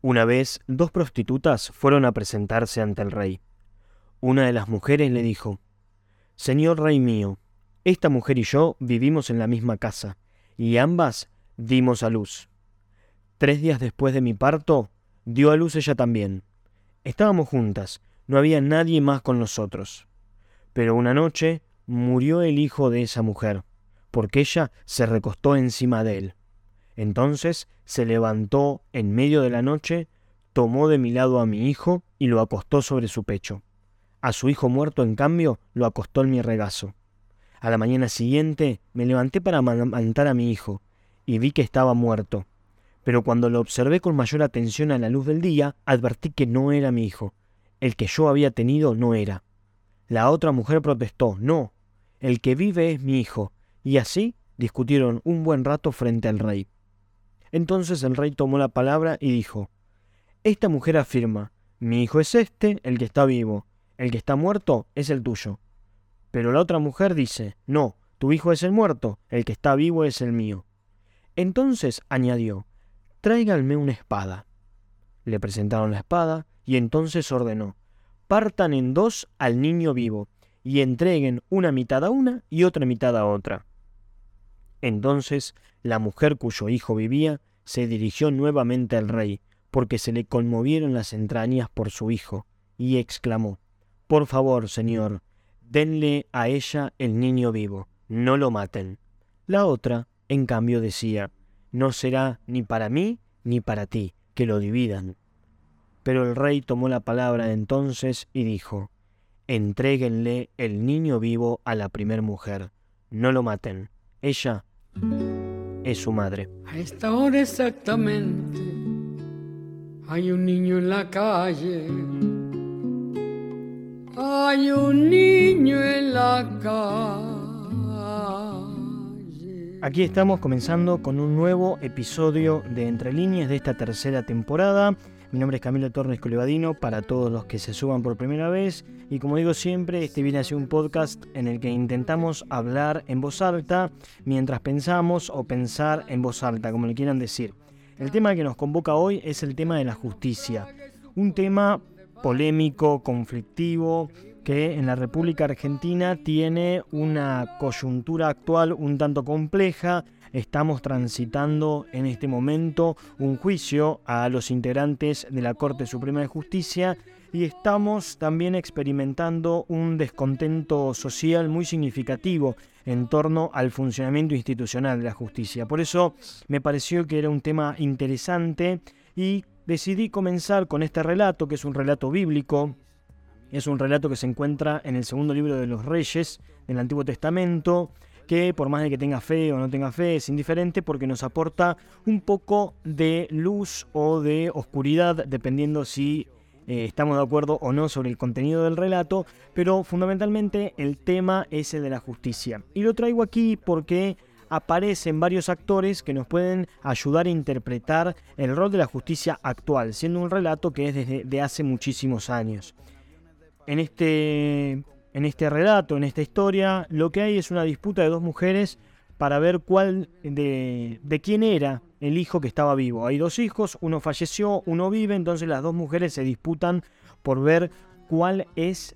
Una vez, dos prostitutas fueron a presentarse ante el rey. Una de las mujeres le dijo, Señor rey mío, esta mujer y yo vivimos en la misma casa, y ambas dimos a luz. Tres días después de mi parto, dio a luz ella también. Estábamos juntas, no había nadie más con nosotros. Pero una noche murió el hijo de esa mujer, porque ella se recostó encima de él. Entonces se levantó en medio de la noche, tomó de mi lado a mi hijo y lo acostó sobre su pecho. A su hijo muerto, en cambio, lo acostó en mi regazo. A la mañana siguiente me levanté para amamantar a mi hijo y vi que estaba muerto. Pero cuando lo observé con mayor atención a la luz del día, advertí que no era mi hijo. El que yo había tenido no era. La otra mujer protestó, no, el que vive es mi hijo. Y así discutieron un buen rato frente al rey. Entonces el rey tomó la palabra y dijo, Esta mujer afirma, mi hijo es este, el que está vivo, el que está muerto es el tuyo. Pero la otra mujer dice, No, tu hijo es el muerto, el que está vivo es el mío. Entonces añadió, Tráiganme una espada. Le presentaron la espada y entonces ordenó, Partan en dos al niño vivo y entreguen una mitad a una y otra mitad a otra. Entonces la mujer cuyo hijo vivía se dirigió nuevamente al rey, porque se le conmovieron las entrañas por su hijo, y exclamó, Por favor, señor, denle a ella el niño vivo, no lo maten. La otra, en cambio, decía, No será ni para mí ni para ti, que lo dividan. Pero el rey tomó la palabra entonces y dijo, Entréguenle el niño vivo a la primer mujer, no lo maten. Ella es su madre. A esta hora exactamente hay un niño en la calle. Hay un niño en la calle. Aquí estamos comenzando con un nuevo episodio de Entre líneas de esta tercera temporada. Mi nombre es Camilo Torres Colevadino para todos los que se suban por primera vez y como digo siempre, este viene a ser un podcast en el que intentamos hablar en voz alta mientras pensamos o pensar en voz alta, como le quieran decir. El tema que nos convoca hoy es el tema de la justicia, un tema polémico, conflictivo, que en la República Argentina tiene una coyuntura actual un tanto compleja, estamos transitando en este momento un juicio a los integrantes de la Corte Suprema de Justicia y estamos también experimentando un descontento social muy significativo en torno al funcionamiento institucional de la justicia. Por eso me pareció que era un tema interesante y decidí comenzar con este relato, que es un relato bíblico, es un relato que se encuentra en el segundo libro de los Reyes del Antiguo Testamento, que por más de que tenga fe o no tenga fe, es indiferente porque nos aporta un poco de luz o de oscuridad, dependiendo si eh, estamos de acuerdo o no sobre el contenido del relato, pero fundamentalmente el tema es el de la justicia. Y lo traigo aquí porque aparecen varios actores que nos pueden ayudar a interpretar el rol de la justicia actual, siendo un relato que es desde hace muchísimos años. En este en este relato, en esta historia, lo que hay es una disputa de dos mujeres para ver cuál de, de, quién era el hijo que estaba vivo. Hay dos hijos, uno falleció, uno vive, entonces las dos mujeres se disputan por ver cuál es,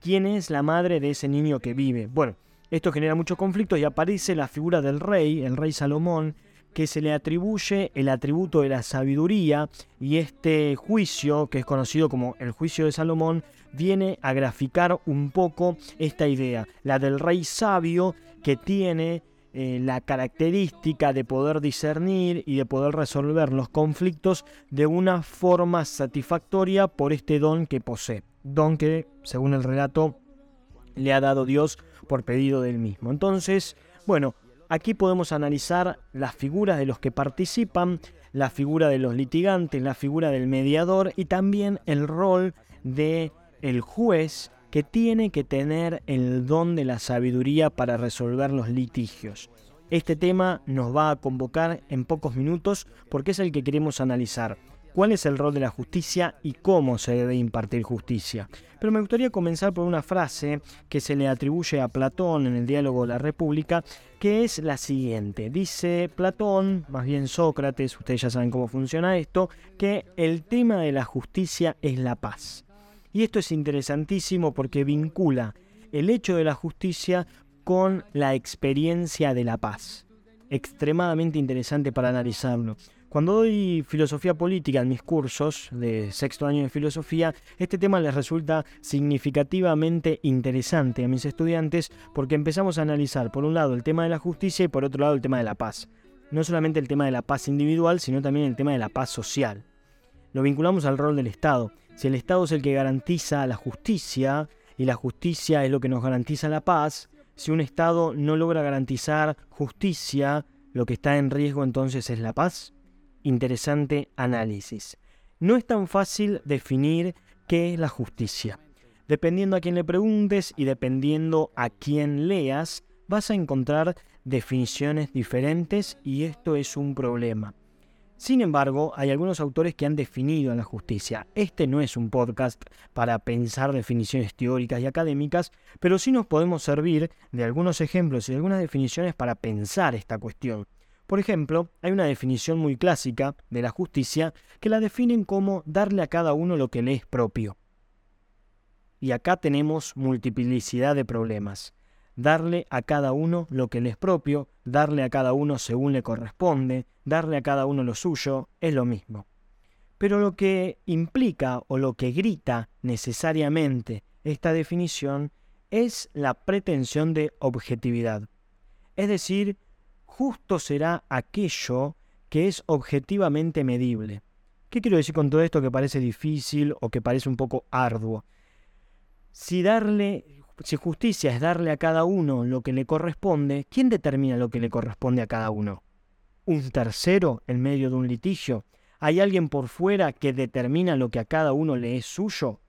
quién es la madre de ese niño que vive. Bueno, esto genera muchos conflictos y aparece la figura del rey, el rey Salomón, que se le atribuye el atributo de la sabiduría y este juicio, que es conocido como el juicio de Salomón, viene a graficar un poco esta idea, la del rey sabio que tiene eh, la característica de poder discernir y de poder resolver los conflictos de una forma satisfactoria por este don que posee, don que, según el relato, le ha dado Dios por pedido del mismo. Entonces, bueno, Aquí podemos analizar las figuras de los que participan, la figura de los litigantes, la figura del mediador y también el rol de el juez que tiene que tener el don de la sabiduría para resolver los litigios. Este tema nos va a convocar en pocos minutos porque es el que queremos analizar. cuál es el rol de la justicia y cómo se debe impartir justicia. Pero me gustaría comenzar por una frase que se le atribuye a Platón en el diálogo de la República, que es la siguiente. Dice Platón, más bien Sócrates, ustedes ya saben cómo funciona esto, que el tema de la justicia es la paz. Y esto es interesantísimo porque vincula el hecho de la justicia con la experiencia de la paz. Extremadamente interesante para analizarlo. Cuando doy filosofía política en mis cursos de sexto año de filosofía, este tema les resulta significativamente interesante a mis estudiantes porque empezamos a analizar por un lado el tema de la justicia y por otro lado el tema de la paz. No solamente el tema de la paz individual, sino también el tema de la paz social. Lo vinculamos al rol del Estado. Si el Estado es el que garantiza la justicia y la justicia es lo que nos garantiza la paz, si un Estado no logra garantizar justicia, lo que está en riesgo entonces es la paz interesante análisis. No es tan fácil definir qué es la justicia. Dependiendo a quién le preguntes y dependiendo a quién leas, vas a encontrar definiciones diferentes y esto es un problema. Sin embargo, hay algunos autores que han definido a la justicia. Este no es un podcast para pensar definiciones teóricas y académicas, pero sí nos podemos servir de algunos ejemplos y de algunas definiciones para pensar esta cuestión. Por ejemplo, hay una definición muy clásica de la justicia que la definen como darle a cada uno lo que le es propio. Y acá tenemos multiplicidad de problemas. Darle a cada uno lo que le es propio, darle a cada uno según le corresponde, darle a cada uno lo suyo, es lo mismo. Pero lo que implica o lo que grita necesariamente esta definición es la pretensión de objetividad. Es decir, justo será aquello que es objetivamente medible. ¿Qué quiero decir con todo esto que parece difícil o que parece un poco arduo? Si darle, si justicia es darle a cada uno lo que le corresponde, ¿quién determina lo que le corresponde a cada uno? ¿Un tercero en medio de un litigio? ¿Hay alguien por fuera que determina lo que a cada uno le es suyo?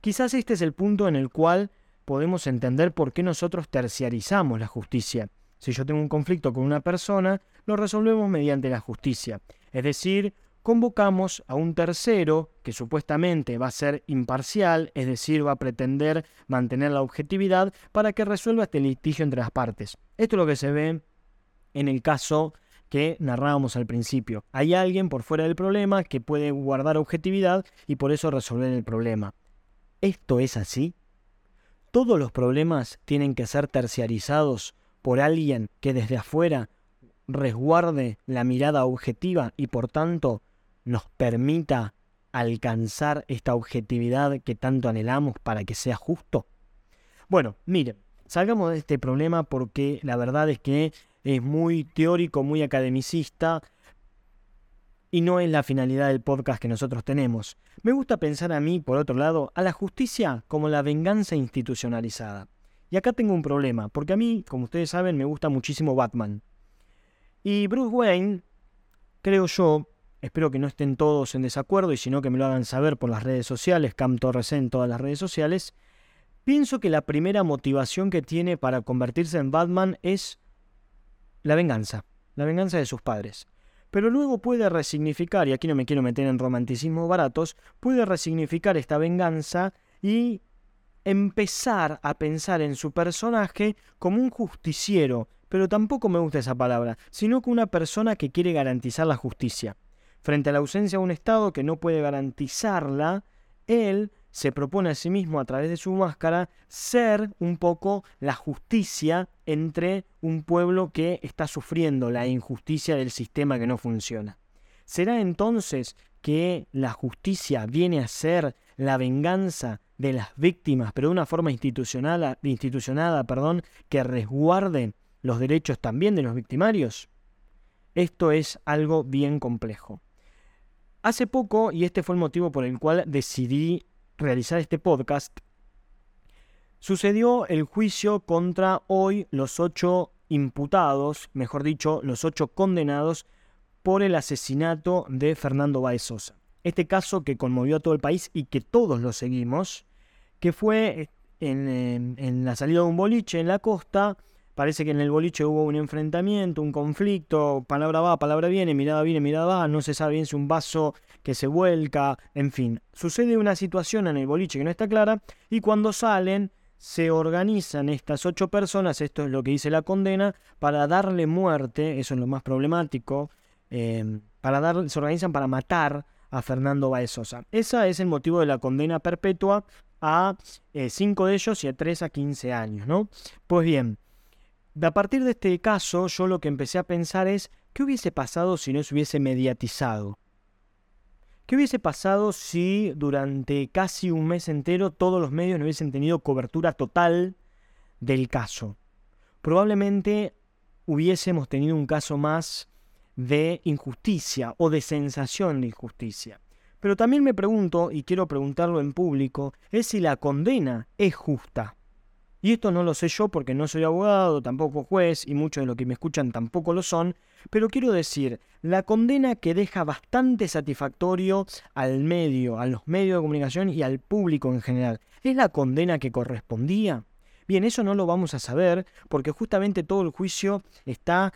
Quizás este es el punto en el cual podemos entender por qué nosotros terciarizamos la justicia. Si yo tengo un conflicto con una persona, lo resolvemos mediante la justicia. Es decir, convocamos a un tercero que supuestamente va a ser imparcial, es decir, va a pretender mantener la objetividad para que resuelva este litigio entre las partes. Esto es lo que se ve en el caso que narrábamos al principio. Hay alguien por fuera del problema que puede guardar objetividad y por eso resolver el problema. ¿Esto es así? ¿Todos los problemas tienen que ser terciarizados por alguien que desde afuera resguarde la mirada objetiva y por tanto nos permita alcanzar esta objetividad que tanto anhelamos para que sea justo? Bueno, miren, salgamos de este problema porque la verdad es que es muy teórico, muy academicista y no es la finalidad del podcast que nosotros tenemos. Me gusta pensar a mí, por otro lado, a la justicia como la venganza institucionalizada. Y acá tengo un problema, porque a mí, como ustedes saben, me gusta muchísimo Batman. Y Bruce Wayne, creo yo, espero que no estén todos en desacuerdo y sino que me lo hagan saber por las redes sociales, Cam Torres en todas las redes sociales, pienso que la primera motivación que tiene para convertirse en Batman es la venganza, la venganza de sus padres. Pero luego puede resignificar, y aquí no me quiero meter en romanticismos baratos, puede resignificar esta venganza y empezar a pensar en su personaje como un justiciero, pero tampoco me gusta esa palabra, sino como una persona que quiere garantizar la justicia. Frente a la ausencia de un Estado que no puede garantizarla, él se propone a sí mismo a través de su máscara ser un poco la justicia entre un pueblo que está sufriendo la injusticia del sistema que no funciona. ¿Será entonces que la justicia viene a ser la venganza de las víctimas, pero de una forma institucional, institucionada, perdón, que resguarde los derechos también de los victimarios? Esto es algo bien complejo. Hace poco, y este fue el motivo por el cual decidí realizar este podcast, sucedió el juicio contra hoy los ocho imputados, mejor dicho, los ocho condenados por el asesinato de Fernando Baez Sosa. Este caso que conmovió a todo el país y que todos lo seguimos, que fue en, la salida de un boliche en la costa, parece que en el boliche hubo un enfrentamiento, un conflicto, palabra va, palabra viene, mirada viene, mirada va, no se sabe bien si un vaso que se vuelca, en fin, sucede una situación en el boliche que no está clara y cuando salen se organizan estas ocho personas, esto es lo que dice la condena, para darle muerte, eso es lo más problemático, eh, para dar, se organizan para matar a Fernando Baezosa. Ese es el motivo de la condena perpetua a eh, cinco de ellos y a tres a 15 años, ¿no? Pues bien, a partir de este caso yo lo que empecé a pensar es, ¿qué hubiese pasado si no se hubiese mediatizado? ¿Qué hubiese pasado si durante casi un mes entero todos los medios no hubiesen tenido cobertura total del caso? Probablemente hubiésemos tenido un caso más de injusticia o de sensación de injusticia. Pero también me pregunto, y quiero preguntarlo en público, es si la condena es justa. Y esto no lo sé yo porque no soy abogado, tampoco juez, y muchos de los que me escuchan tampoco lo son, pero quiero decir, la condena que deja bastante satisfactorio al medio, a los medios de comunicación y al público en general, ¿es la condena que correspondía? Bien, eso no lo vamos a saber porque justamente todo el juicio está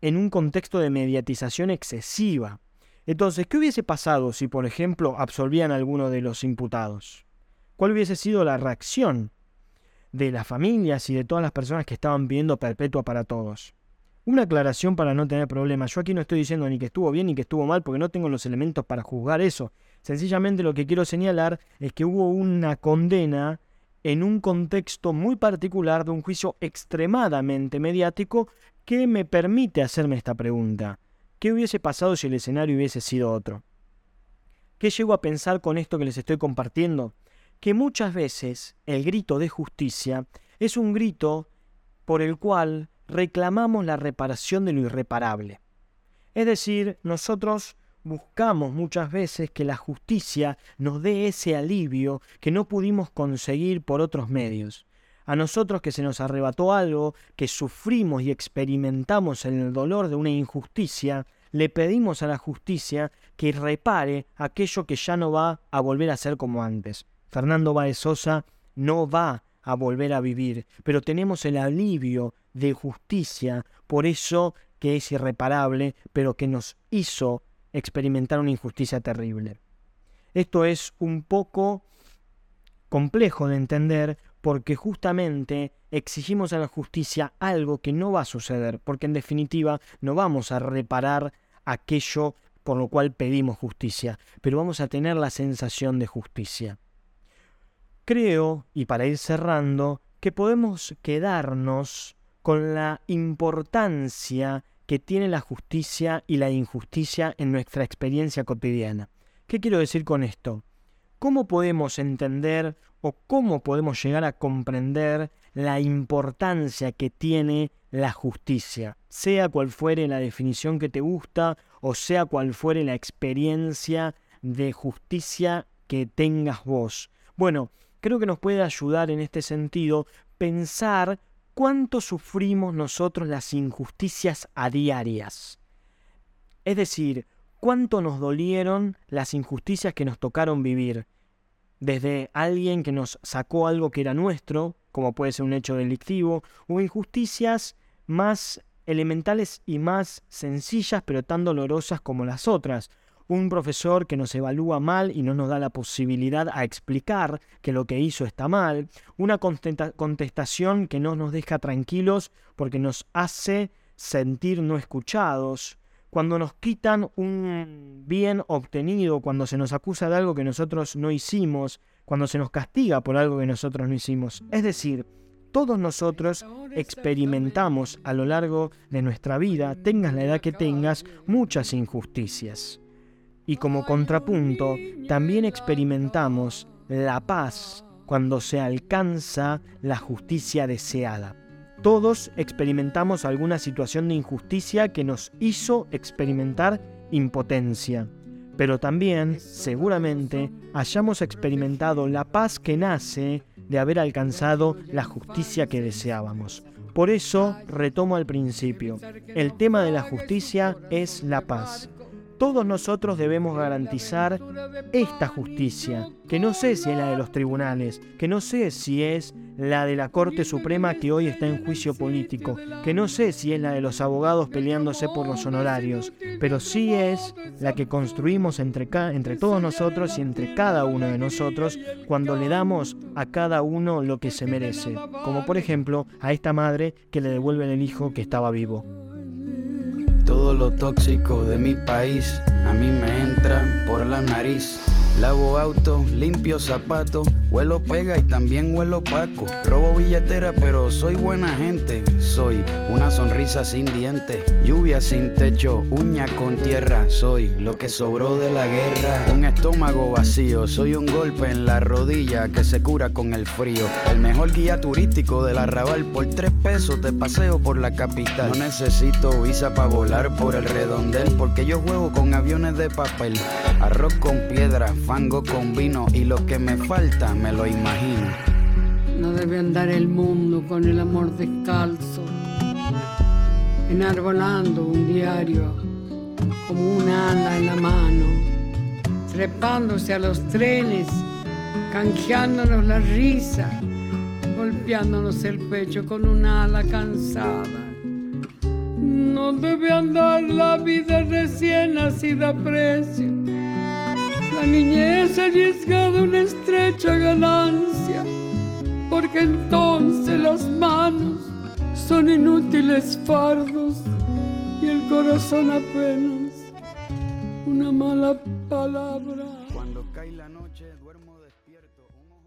en un contexto de mediatización excesiva. Entonces, ¿qué hubiese pasado si, por ejemplo, absolvían a alguno de los imputados? ¿Cuál hubiese sido la reacción de las familias y de todas las personas que estaban pidiendo perpetua para todos? Una aclaración para no tener problemas. Yo aquí no estoy diciendo ni que estuvo bien ni que estuvo mal porque no tengo los elementos para juzgar eso. Sencillamente lo que quiero señalar es que hubo una condena en un contexto muy particular de un juicio extremadamente mediático ¿Qué me permite hacerme esta pregunta. ¿Qué hubiese pasado si el escenario hubiese sido otro? ¿Qué llego a pensar con esto que les estoy compartiendo? Que muchas veces el grito de justicia es un grito por el cual reclamamos la reparación de lo irreparable. Es decir, nosotros buscamos muchas veces que la justicia nos dé ese alivio que no pudimos conseguir por otros medios. A nosotros que se nos arrebató algo, que sufrimos y experimentamos el dolor de una injusticia, le pedimos a la justicia que repare aquello que ya no va a volver a ser como antes. Fernando Baez Sosa no va a volver a vivir, pero tenemos el alivio de justicia por eso que es irreparable, pero que nos hizo experimentar una injusticia terrible. Esto es un poco complejo de entender porque justamente exigimos a la justicia algo que no va a suceder, porque en definitiva no vamos a reparar aquello por lo cual pedimos justicia, pero vamos a tener la sensación de justicia. Creo, y para ir cerrando, que podemos quedarnos con la importancia que tiene la justicia y la injusticia en nuestra experiencia cotidiana. ¿Qué quiero decir con esto? ¿Cómo podemos entender o cómo podemos llegar a comprender la importancia que tiene la justicia, sea cual fuere la definición que te gusta o sea cual fuere la experiencia de justicia que tengas vos. Bueno, creo que nos puede ayudar en este sentido pensar cuánto sufrimos nosotros las injusticias a diarias. Es decir, cuánto nos dolieron las injusticias que nos tocaron vivir desde alguien que nos sacó algo que era nuestro, como puede ser un hecho delictivo, o injusticias más elementales y más sencillas, pero tan dolorosas como las otras. Un profesor que nos evalúa mal y no nos da la posibilidad a explicar que lo que hizo está mal. Una contestación que no nos deja tranquilos porque nos hace sentir no escuchados cuando nos quitan un bien obtenido, cuando se nos acusa de algo que nosotros no hicimos, cuando se nos castiga por algo que nosotros no hicimos. Es decir, todos nosotros experimentamos a lo largo de nuestra vida, tengas la edad que tengas, muchas injusticias. Y como contrapunto, también experimentamos la paz cuando se alcanza la justicia deseada. Todos experimentamos alguna situación de injusticia que nos hizo experimentar impotencia, pero también, seguramente, hayamos experimentado la paz que nace de haber alcanzado la justicia que deseábamos. Por eso retomo al principio, el tema de la justicia es la paz. Todos nosotros debemos garantizar esta justicia, que no sé si es la de los tribunales, que no sé si es la de la Corte Suprema que hoy está en juicio político, que no sé si es la de los abogados peleándose por los honorarios, pero sí es la que construimos entre, entre todos nosotros y entre cada uno de nosotros cuando le damos a cada uno lo que se merece, como por ejemplo a esta madre que le devuelve el hijo que estaba vivo. Todo lo tóxico de mi país a mí me entra por la nariz. Lavo auto, limpio zapatos, huelo pega y también huelo paco. Robo billetera, pero soy buena gente. Soy una sonrisa sin dientes, lluvia sin techo, uña con tierra. Soy lo que sobró de la guerra. Un estómago vacío, soy un golpe en la rodilla que se cura con el frío. El mejor guía turístico del arrabal por tres pesos te paseo por la capital. No necesito visa para volar por el redondel porque yo juego con aviones de papel. Arroz con piedra fango con vino y lo que me falta me lo imagino. No debe andar el mundo con el amor descalzo, enarbolando un diario como un ala en la mano, trepándose a los trenes, canjeándonos la risa, golpeándonos el pecho con un ala cansada. No debe andar la vida recién nacida a precio la niñez arriesgada una estrecha ganancia, porque entonces las manos son inútiles fardos y el corazón apenas una mala palabra. Cuando cae